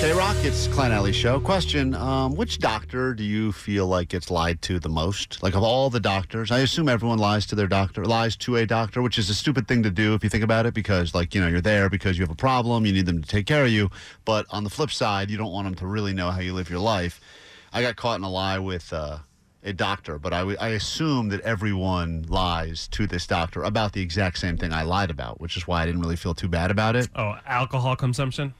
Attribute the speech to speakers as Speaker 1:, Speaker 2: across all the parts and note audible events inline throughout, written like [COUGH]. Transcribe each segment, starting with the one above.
Speaker 1: KROQ, it's Klein Ally Show. Question um, Which doctor do you feel like gets lied to the most? Like, of all the doctors, I assume everyone lies to their doctor, lies to a doctor, which is a stupid thing to do if you think about it, because, like, you know, you're there because you have a problem, you need them to take care of you. But on the flip side, you don't want them to really know how you live your life. I got caught in a lie with uh, a doctor, but I, w- I assume that everyone lies to this doctor about the exact same thing I lied about, which is why I didn't really feel too bad about it.
Speaker 2: Oh, alcohol consumption.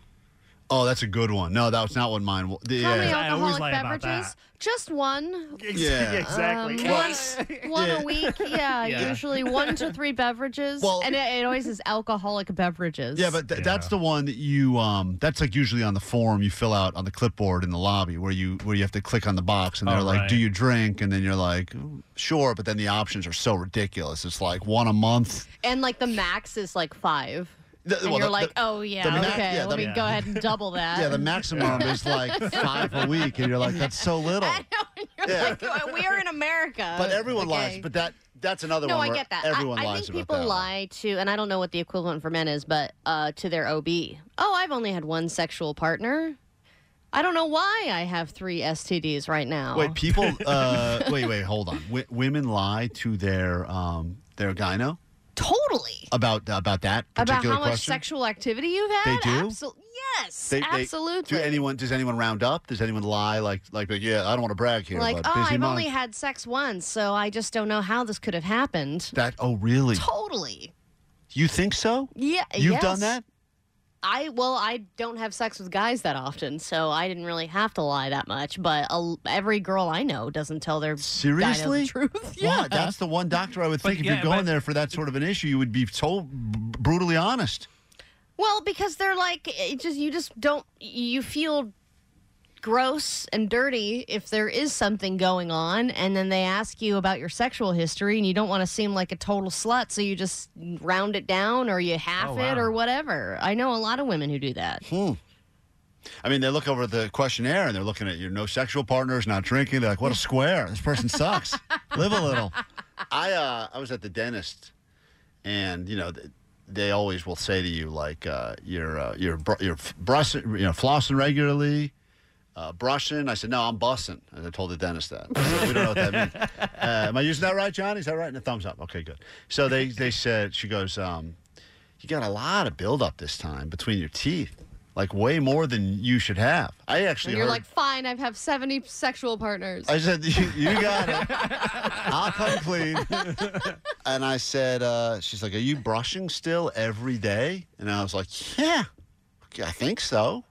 Speaker 1: Oh, that's a good one. No, that was not what mine was.
Speaker 3: How many
Speaker 2: I always
Speaker 3: alcoholic
Speaker 2: lie about
Speaker 3: beverages?
Speaker 2: that.
Speaker 3: Just one.
Speaker 1: Yeah. [LAUGHS]
Speaker 2: exactly.
Speaker 3: Um, [LAUGHS] one one
Speaker 1: Yeah.
Speaker 3: a week. Yeah, [LAUGHS]
Speaker 2: Yeah.
Speaker 3: usually one to three beverages.
Speaker 1: Well-
Speaker 3: and it, it always is alcoholic beverages.
Speaker 1: Yeah, but th-
Speaker 2: Yeah.
Speaker 1: that's the one that you um that's like usually on the form you fill out on the clipboard in the lobby where you where you have to click on the box and they're
Speaker 2: Oh,
Speaker 1: like,
Speaker 2: right.
Speaker 1: "Do you drink?" and then you're like, "Sure," but then the options are so ridiculous. It's like one a month.
Speaker 3: and like the max is like five.
Speaker 1: The-
Speaker 3: And
Speaker 1: well,
Speaker 3: you're
Speaker 1: the-
Speaker 3: like, oh yeah,
Speaker 1: the ma-
Speaker 3: okay,
Speaker 1: yeah,
Speaker 3: let
Speaker 1: the-
Speaker 3: me go ahead and double that.
Speaker 1: yeah, the maximum is like [LAUGHS] five a week, and you're like, "That's so little."
Speaker 3: I know, and you're
Speaker 1: Yeah.
Speaker 3: like, "Oh, we are in America.
Speaker 1: But everyone lies. But that that's another
Speaker 3: no,
Speaker 1: one.
Speaker 3: I get that.
Speaker 1: Everyone
Speaker 3: I,
Speaker 1: lies
Speaker 3: think people lie to, and I don't know what the equivalent for men is, but uh, to their OB. Oh, I've only had one sexual partner. I don't know why I have three STDs right now.
Speaker 1: Wait, people. [LAUGHS] Uh, wait, wait, hold on. W- women lie to their um their gyno
Speaker 3: totally.
Speaker 1: about about that
Speaker 3: About
Speaker 1: particular
Speaker 3: how much
Speaker 1: question.
Speaker 3: sexual activity you've had?
Speaker 1: They do?
Speaker 3: Absol- yes,
Speaker 1: They- they-
Speaker 3: absolutely.
Speaker 1: Do anyone does anyone round up? Does anyone lie like like, like yeah, I don't want to brag here,
Speaker 3: like,
Speaker 1: but
Speaker 3: oh,
Speaker 1: busy
Speaker 3: I've
Speaker 1: month.
Speaker 3: only had sex once, so I just don't know how this could have happened.
Speaker 1: that. Oh, really?
Speaker 3: Totally.
Speaker 1: You think so?
Speaker 3: Yeah.
Speaker 1: You've
Speaker 3: yes.
Speaker 1: done that?
Speaker 3: I well, I don't have sex with guys that often, so I didn't really have to lie that much. But a, every girl I know doesn't tell their
Speaker 1: Seriously?
Speaker 3: the truth. [LAUGHS] yeah,
Speaker 1: What? That's the one doctor I would
Speaker 2: But
Speaker 1: think if
Speaker 2: yeah,
Speaker 1: you're going
Speaker 2: but-
Speaker 1: there for that sort of an issue, you would be so b- brutally honest.
Speaker 3: well, because they're like, it just you just don't you feel gross and dirty if there is something going on, and then they ask you about your sexual history, and you don't want to seem like a total slut, so you just round it down or you half
Speaker 2: Oh,
Speaker 3: it or whatever. I know a lot of women who do that. hmm.
Speaker 1: I mean, they look over the questionnaire and they're looking at your no sexual partners, not drinking. They're like, "What a square! This person sucks. [LAUGHS] Live a little." I uh, I was at the dentist, and you know. th- They always will say to you like uh, you're uh, you're br- you're f- brushing you know flossing regularly, uh, brushing. I said no, I'm bussing, and I told the dentist that. we don't know what that means. [LAUGHS] Uh, am I using that right, John? Is that right? And a thumbs up. Okay, good. So they they said she goes, um, you got a lot of buildup this time between your teeth, like way more than you should have. I actually
Speaker 3: And you're
Speaker 1: heard-
Speaker 3: like, fine, I've have 70 sexual partners.
Speaker 1: I said, you, you got it. [LAUGHS] I'll come clean. and I said, uh, she's like, are you brushing still every day? And I was like, yeah, I think so.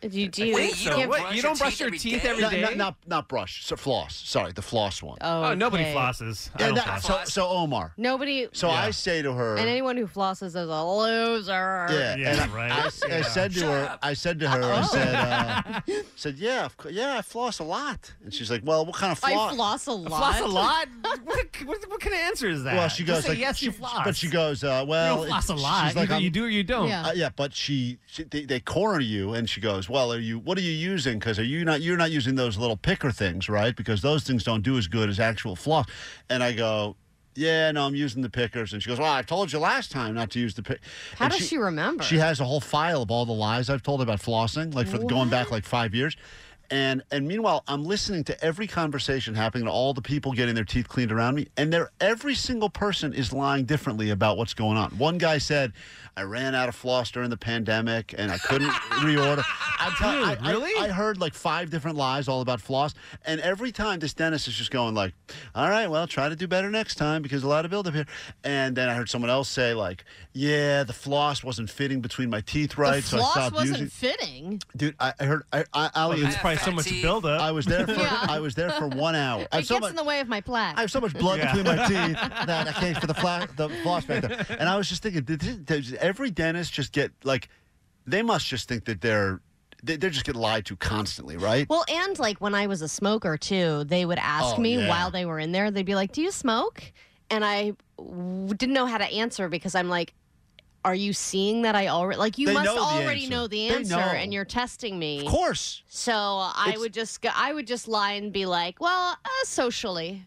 Speaker 3: Do you, do you,
Speaker 4: Wait, you
Speaker 3: give-
Speaker 4: don't
Speaker 2: What?
Speaker 4: brush
Speaker 2: You
Speaker 4: your
Speaker 2: don't brush
Speaker 4: teeth
Speaker 2: your
Speaker 4: every
Speaker 2: teeth
Speaker 4: day?
Speaker 2: every
Speaker 1: Not, not, not, not brush, so floss. Sorry, the floss one.
Speaker 3: Oh,
Speaker 2: Oh, nobody
Speaker 3: okay.
Speaker 2: flosses. I
Speaker 1: Yeah,
Speaker 2: don't
Speaker 1: that-
Speaker 2: floss.
Speaker 1: so, so Omar.
Speaker 3: Nobody.
Speaker 1: So
Speaker 2: Yeah.
Speaker 1: I say to her,
Speaker 3: and anyone who flosses is a loser.
Speaker 1: Yeah,
Speaker 2: Yeah,
Speaker 1: and I,
Speaker 2: right.
Speaker 1: I s- I
Speaker 2: Yeah.
Speaker 1: said to
Speaker 4: Shut
Speaker 1: her,
Speaker 4: up.
Speaker 1: I said to her, I
Speaker 3: Oh.
Speaker 1: said, uh, [LAUGHS] said, yeah, of cou- yeah, I floss a lot. And she's like, well, what kind of floss?
Speaker 3: I
Speaker 1: floss?
Speaker 3: floss a lot.
Speaker 2: Floss a lot? [LAUGHS] what, what, what kind of answer is that?
Speaker 1: Well, she goes
Speaker 2: Just say
Speaker 1: like,
Speaker 2: yes,
Speaker 1: she,
Speaker 2: you floss.
Speaker 1: but she goes, uh, well,
Speaker 2: don't floss a lot.
Speaker 1: She's like,
Speaker 2: you do or you don't.
Speaker 3: Yeah.
Speaker 1: Uh, yeah, but she, she they, they corner you, and she goes, "Well, are you? What are you using? Because are you not? You're not using those little picker things, right? Because those things don't do as good as actual floss." And I go, "Yeah, no, I'm using the pickers." And she goes, "Well, I told you last time not to use the pick."
Speaker 3: How
Speaker 1: And
Speaker 3: does she, remember?
Speaker 1: She has a whole file of all the lies I've told about flossing, like for going back like five years. And and meanwhile, I'm listening to every conversation happening to all the people getting their teeth cleaned around me, and they're every single person is lying differently about what's going on. One guy said, "I ran out of floss during the pandemic, and I couldn't [LAUGHS] reorder." I'm tell-
Speaker 2: Dude,
Speaker 1: I, I-
Speaker 2: really?
Speaker 1: I, heard like five different lies all about floss, and every time this dentist is just going like, "All right, well, try to do better next time because a lot of buildup here." And then I heard someone else say like, "Yeah, the floss wasn't fitting between my teeth
Speaker 3: the
Speaker 1: right, so I
Speaker 3: floss
Speaker 1: stopped
Speaker 3: wasn't
Speaker 1: using."
Speaker 3: fitting.
Speaker 1: Dude, I, I heard. I, I, Ali,
Speaker 2: It's probably so much
Speaker 4: Fatty.
Speaker 2: buildup.
Speaker 1: I was there [LAUGHS] for.
Speaker 3: Yeah.
Speaker 1: I was there for one hour. I have
Speaker 3: It
Speaker 1: so
Speaker 3: gets
Speaker 1: much.
Speaker 3: in the way of my plaque.
Speaker 1: I have so much blood
Speaker 2: Yeah.
Speaker 1: between my [LAUGHS] teeth that I can't for the fla- the floss back there. And I was just thinking, did, this- does every dentist just get like? They must just think that they're they, they're just getting lied to constantly, right?
Speaker 3: Well, and like when I was a smoker too, they would ask
Speaker 1: Oh,
Speaker 3: me
Speaker 1: yeah.
Speaker 3: while they were in there, they'd be like, Do you smoke? And I w- didn't know how to answer because I'm like, Are you seeing that I already, like, you
Speaker 1: They
Speaker 3: must
Speaker 1: know
Speaker 3: already
Speaker 1: answer.
Speaker 3: know the answer
Speaker 1: know.
Speaker 3: and you're testing me.
Speaker 1: of course.
Speaker 3: So I
Speaker 1: It's-
Speaker 3: would just go, I would just lie and be like, Well, uh, socially.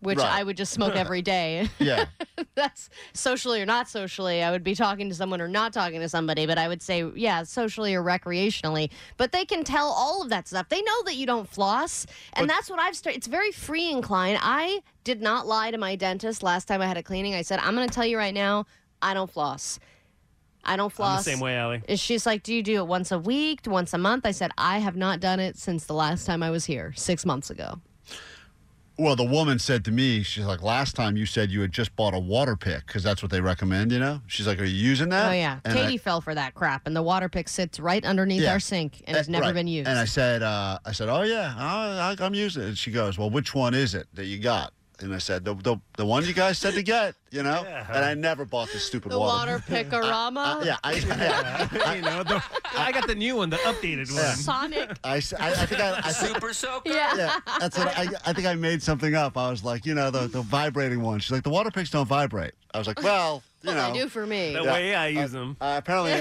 Speaker 3: Which
Speaker 1: Right.
Speaker 3: I would just smoke every day. [LAUGHS] [LAUGHS]
Speaker 1: Yeah.
Speaker 3: That's socially or not socially. I would be talking to someone or not talking to somebody, but I would say, yeah, socially or recreationally. But they can tell all of that stuff. They know that you don't floss. And that's what I've started. It's very freeing, Klein. I did not lie to my dentist last time I had a cleaning. I said, I'm going to tell you right now, I don't floss. I don't
Speaker 2: I'm
Speaker 3: floss.
Speaker 2: the same way, Allie.
Speaker 3: And She's like, Do you do it once a week, once a month? I said, I have not done it since the last time I was here, six months ago.
Speaker 1: Well, the woman said to me, she's like, last time you said you had just bought a water pick because that's what they recommend, you know? She's like, are you using that?
Speaker 3: Oh, yeah.
Speaker 1: And I-
Speaker 3: Katie fell for that crap, and the water pick sits right underneath
Speaker 1: Yeah.
Speaker 3: our sink and
Speaker 1: Uh,
Speaker 3: has never
Speaker 1: right.
Speaker 3: been used.
Speaker 1: And I said, uh, I said, oh yeah, I, I, I'm using it. And she goes, well, which one is it that you got? And I said, the the, the one you guys said to get, you know. And I never bought this stupid
Speaker 3: the
Speaker 1: water.
Speaker 3: water [LAUGHS] pickorama.
Speaker 1: Uh, yeah, I, [LAUGHS] yeah,
Speaker 2: you know, the, I got the new one, the updated one.
Speaker 3: Sonic.
Speaker 1: I, s- I- I think I, I think,
Speaker 4: Super soaker.
Speaker 3: Yeah.
Speaker 1: yeah, that's what I, I think I made something up. I was like, you know, the, the vibrating one. She's like, the water picks don't vibrate. I was like, well, [LAUGHS] you
Speaker 3: Well,
Speaker 1: know.
Speaker 3: they do for me.
Speaker 2: The
Speaker 1: Yeah.
Speaker 2: way I use them.
Speaker 1: Uh, apparently.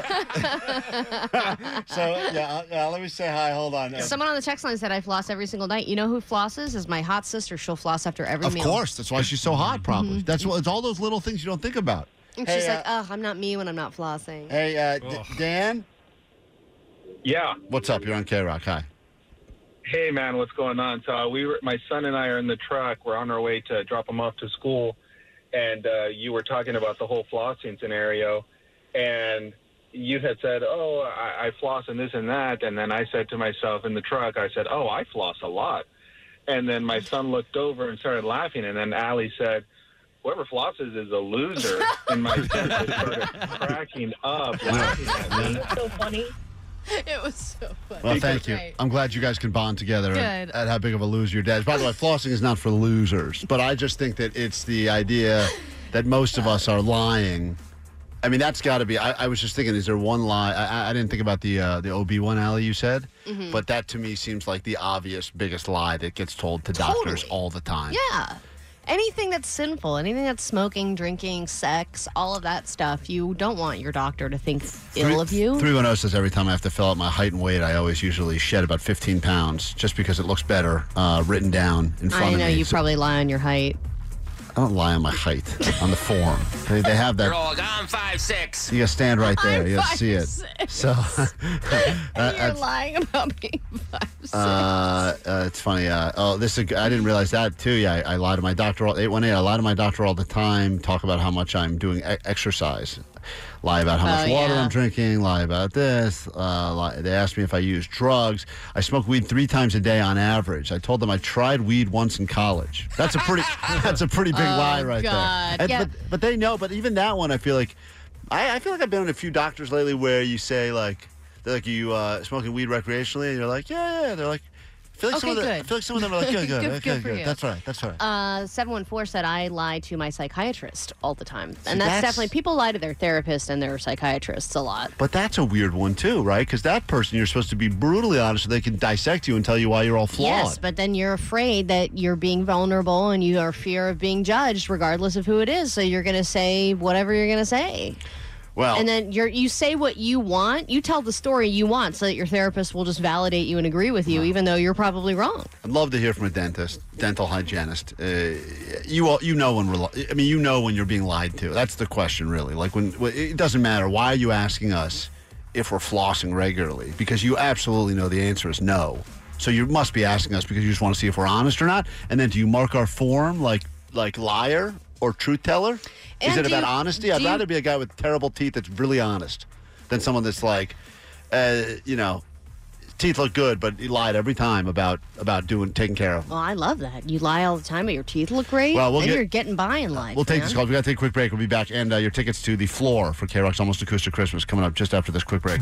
Speaker 1: so yeah, uh, yeah. Let me say hi. Hold on. Uh,
Speaker 3: Someone on the text line said I floss every single night. You know who flosses? Is my hot sister. She'll floss after every
Speaker 1: of
Speaker 3: meal.
Speaker 1: Of course, that's why she's so hot. Probably.
Speaker 3: Mm-hmm.
Speaker 1: That's what. It's all those little things you don't think about.
Speaker 3: And
Speaker 1: Hey,
Speaker 3: she's
Speaker 1: uh,
Speaker 3: like, oh, I'm not me when I'm not flossing.
Speaker 1: Hey, uh, D- Dan.
Speaker 5: Yeah.
Speaker 1: What's up? You're on KROQ. Hi.
Speaker 5: Hey, man, what's going on? So uh, we were, my son and I are in the truck. We're on our way to drop him off to school, and uh, you were talking about the whole flossing scenario, and you had said, "Oh, I, I floss and this and that," and then I said to myself in the truck, I said, "Oh, I floss a lot," and then my son looked over and started laughing, and then Allie said. Whoever flosses is a loser, and my [LAUGHS] son just started cracking up, laughing at me.
Speaker 6: so funny.
Speaker 3: it was so funny.
Speaker 1: Well, thank you.
Speaker 3: Right.
Speaker 1: I'm glad you guys can bond together at,
Speaker 3: Good.
Speaker 1: at how big of a loser your dad is. By the way, flossing is not for losers, but I just think that it's the idea that most of us are lying. I mean, that's got to be. I, I was just thinking, is there one lie? I, I- I didn't think about the uh, the OB one, Allie. You said,
Speaker 3: Mm-hmm.
Speaker 1: but that to me seems like the obvious biggest lie that gets told to doctors
Speaker 3: Totally.
Speaker 1: all the time.
Speaker 3: Yeah. Anything that's sinful, anything that's smoking, drinking, sex, all of that stuff, you don't want your doctor to think ill of you.
Speaker 1: 310 says every time I have to fill out my height and weight, I always usually shed about 15 pounds just because it looks better uh, written down in front
Speaker 3: I
Speaker 1: of me.
Speaker 3: I know you
Speaker 1: So-
Speaker 3: probably lie on your height.
Speaker 1: I don't lie on my height on the form. They, they have
Speaker 4: You're
Speaker 1: that.
Speaker 4: all I'm five six.
Speaker 1: You gotta stand right there.
Speaker 3: I'm
Speaker 1: you gotta see it.
Speaker 3: 5'6".
Speaker 1: So [LAUGHS] [LAUGHS] that-
Speaker 3: You're lying about being five six.
Speaker 1: uh, uh, it's funny. Uh, oh, this is, I didn't realize that too. Yeah, I, I lie to my doctor. all- 818. I lie to my doctor all the time. Talk about how much I'm doing e- exercise. Lie about how much
Speaker 3: Oh,
Speaker 1: water
Speaker 3: yeah.
Speaker 1: I'm drinking. Lie about this. Uh, lie, they asked me if I use drugs. I smoke weed three times a day on average. I told them I tried weed once in college. That's a pretty. [LAUGHS] that's a pretty big lie right
Speaker 3: Oh, God.
Speaker 1: there. And-
Speaker 3: Yeah.
Speaker 1: But but they know. But even that one, I feel like. I, I feel like I've been in a few doctors lately where you say like they're like you uh, smoking weed recreationally, and you're like, yeah, yeah. They're like, feel like some
Speaker 3: Okay,
Speaker 1: of the, I
Speaker 3: good.
Speaker 1: feel like some of them are like, good, [LAUGHS] good,
Speaker 3: Good-
Speaker 1: okay,
Speaker 3: good
Speaker 1: good. That's right, that's right.
Speaker 3: Uh, 714 said I lie to my psychiatrist all the time. And that's,
Speaker 1: that's-
Speaker 3: definitely, people lie to their therapist and their psychiatrists a lot.
Speaker 1: but that's a weird one too, right? Because that person you're supposed to be brutally honest, so they can dissect you and tell you why you're all flawed.
Speaker 3: Yes, but then you're afraid that you're being vulnerable and you are fear of being judged regardless of who it is. So you're going to say whatever you're going to say.
Speaker 1: Well,
Speaker 3: And then you're you say what you want. You tell the story you want so that your therapist will just validate you and agree with you even though you're probably wrong.
Speaker 1: I'd love to hear from a dentist, dental hygienist. Uh, you all, you know when we're, I mean, you know when you're being lied to. That's the question, really. Like when when- it doesn't matter. Why are you asking us if we're flossing regularly? Because you absolutely know the answer is no. So you must be asking us because you just want to see if we're honest or not. And then do you mark our form like like liar or truth teller? Is it about
Speaker 3: you-
Speaker 1: honesty? I'd
Speaker 3: do you-
Speaker 1: rather be a guy with terrible teeth that's really honest than someone that's like, uh, you know, teeth look good, but he lied every time about about doing taking care of them.
Speaker 3: Well, I love that. You lie all the time, but your teeth look great.
Speaker 1: Well, we'll
Speaker 3: then
Speaker 1: get-
Speaker 3: you're getting by in life.
Speaker 1: We'll take
Speaker 3: man.
Speaker 1: this call. We got to take a quick break. We'll be back, and uh, your tickets to the floor for KROQ's Almost Acoustic Christmas coming up just after this quick break.